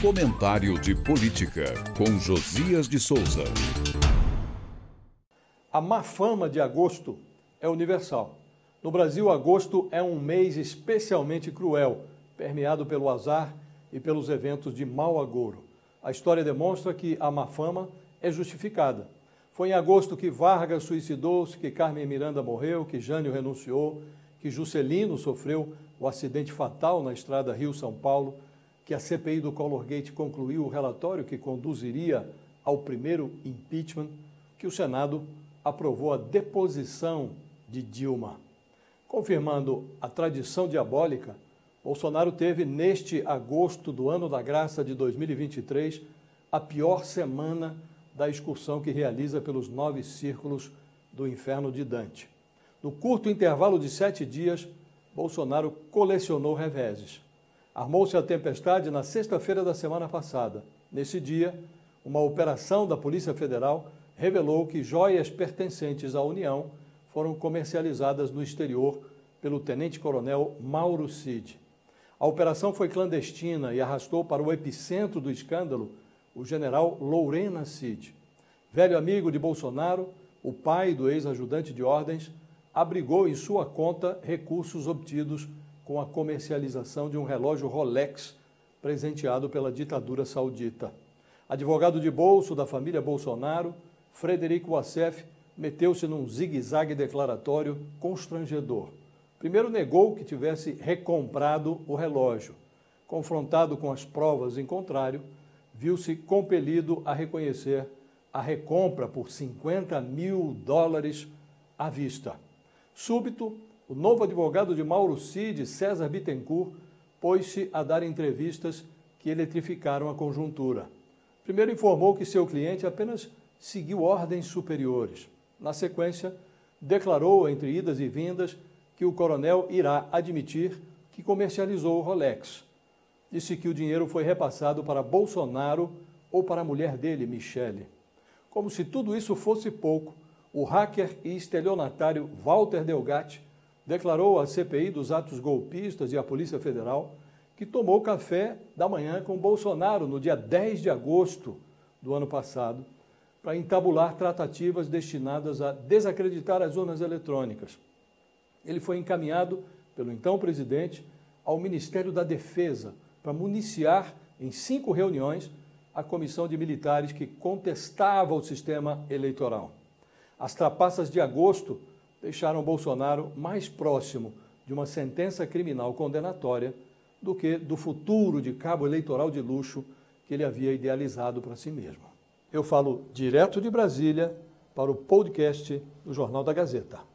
Comentário de Política, com Josias de Souza. A má fama de agosto é universal. No Brasil, agosto é um mês especialmente cruel, permeado pelo azar e pelos eventos de mau agouro. A história demonstra que a má fama é justificada. Foi em agosto que Vargas suicidou-se, que Carmen Miranda morreu, que Jânio renunciou, que Juscelino sofreu o acidente fatal na estrada Rio-São Paulo, que a CPI do Collor Gate concluiu o relatório que conduziria ao primeiro impeachment, que o Senado aprovou a deposição de Dilma. Confirmando a tradição diabólica, Bolsonaro teve, neste agosto do ano da graça de 2023, a pior semana da excursão que realiza pelos nove círculos do inferno de Dante. No curto intervalo de sete dias, Bolsonaro colecionou reveses. Armou-se a tempestade na sexta-feira da semana passada. Nesse dia, uma operação da Polícia Federal revelou que joias pertencentes à União foram comercializadas no exterior pelo tenente-coronel Mauro Cid. A operação foi clandestina e arrastou para o epicentro do escândalo o general Lourena Cid. Velho amigo de Bolsonaro, o pai do ex-ajudante de ordens, abrigou em sua conta recursos obtidos com a comercialização de um relógio Rolex presenteado pela ditadura saudita. Advogado de bolso da família Bolsonaro, Frederico Wassef meteu-se num zigue-zague declaratório constrangedor. Primeiro negou que tivesse recomprado o relógio. Confrontado com as provas em contrário, viu-se compelido a reconhecer a recompra por 50 mil dólares à vista. Súbito, o novo advogado de Mauro Cid, César Bittencourt, pôs-se a dar entrevistas que eletrificaram a conjuntura. Primeiro informou que seu cliente apenas seguiu ordens superiores. Na sequência, declarou, entre idas e vindas, que o coronel irá admitir que comercializou o Rolex. Disse que o dinheiro foi repassado para Bolsonaro ou para a mulher dele, Michele. Como se tudo isso fosse pouco, o hacker e estelionatário Walter Delgatti declarou à CPI dos atos golpistas e à Polícia Federal que tomou café da manhã com Bolsonaro no dia 10 de agosto do ano passado para entabular tratativas destinadas a desacreditar as urnas eletrônicas. Ele foi encaminhado pelo então presidente ao Ministério da Defesa para municiar em cinco reuniões a comissão de militares que contestava o sistema eleitoral. As trapaças de agosto deixaram Bolsonaro mais próximo de uma sentença criminal condenatória do que do futuro de cabo eleitoral de luxo que ele havia idealizado para si mesmo. Eu falo direto de Brasília para o podcast do Jornal da Gazeta.